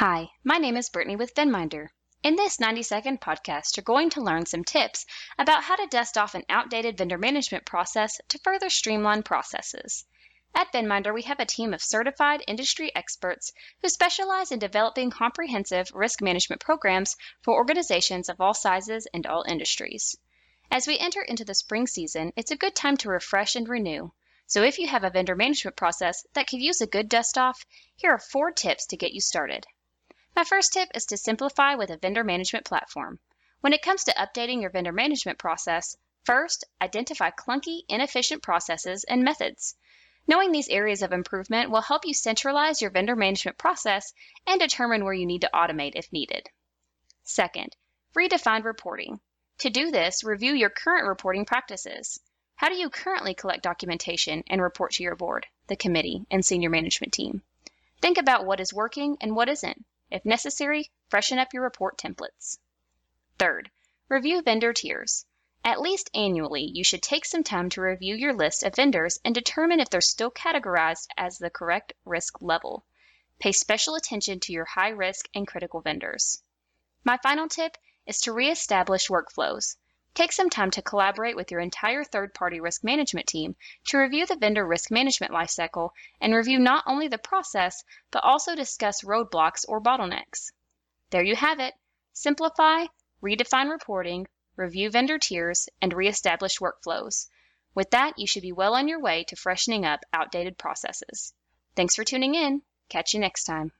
Hi, my name is Brittany with VendMinder. In this 90 second podcast, you're going to learn some tips about how to dust off an outdated vendor management process to further streamline processes. At VendMinder, we have a team of certified industry experts who specialize in developing comprehensive risk management programs for organizations of all sizes and all industries. As we enter into the spring season, it's a good time to refresh and renew. So if you have a vendor management process that could use a good dust off, here are four tips to get you started. My first tip is to simplify with a vendor management platform. When it comes to updating your vendor management process, first, identify clunky, inefficient processes and methods. Knowing these areas of improvement will help you centralize your vendor management process and determine where you need to automate if needed. Second, redefine reporting. To do this, review your current reporting practices. How do you currently collect documentation and report to your board, the committee, and senior management team? Think about what is working and what isn't. If necessary, freshen up your report templates. Third, review vendor tiers. At least annually, you should take some time to review your list of vendors and determine if they're still categorized as the correct risk level. Pay special attention to your high risk and critical vendors. My final tip is to reestablish workflows. Take some time to collaborate with your entire third party risk management team to review the vendor risk management lifecycle and review not only the process, but also discuss roadblocks or bottlenecks. There you have it simplify, redefine reporting, review vendor tiers, and reestablish workflows. With that, you should be well on your way to freshening up outdated processes. Thanks for tuning in. Catch you next time.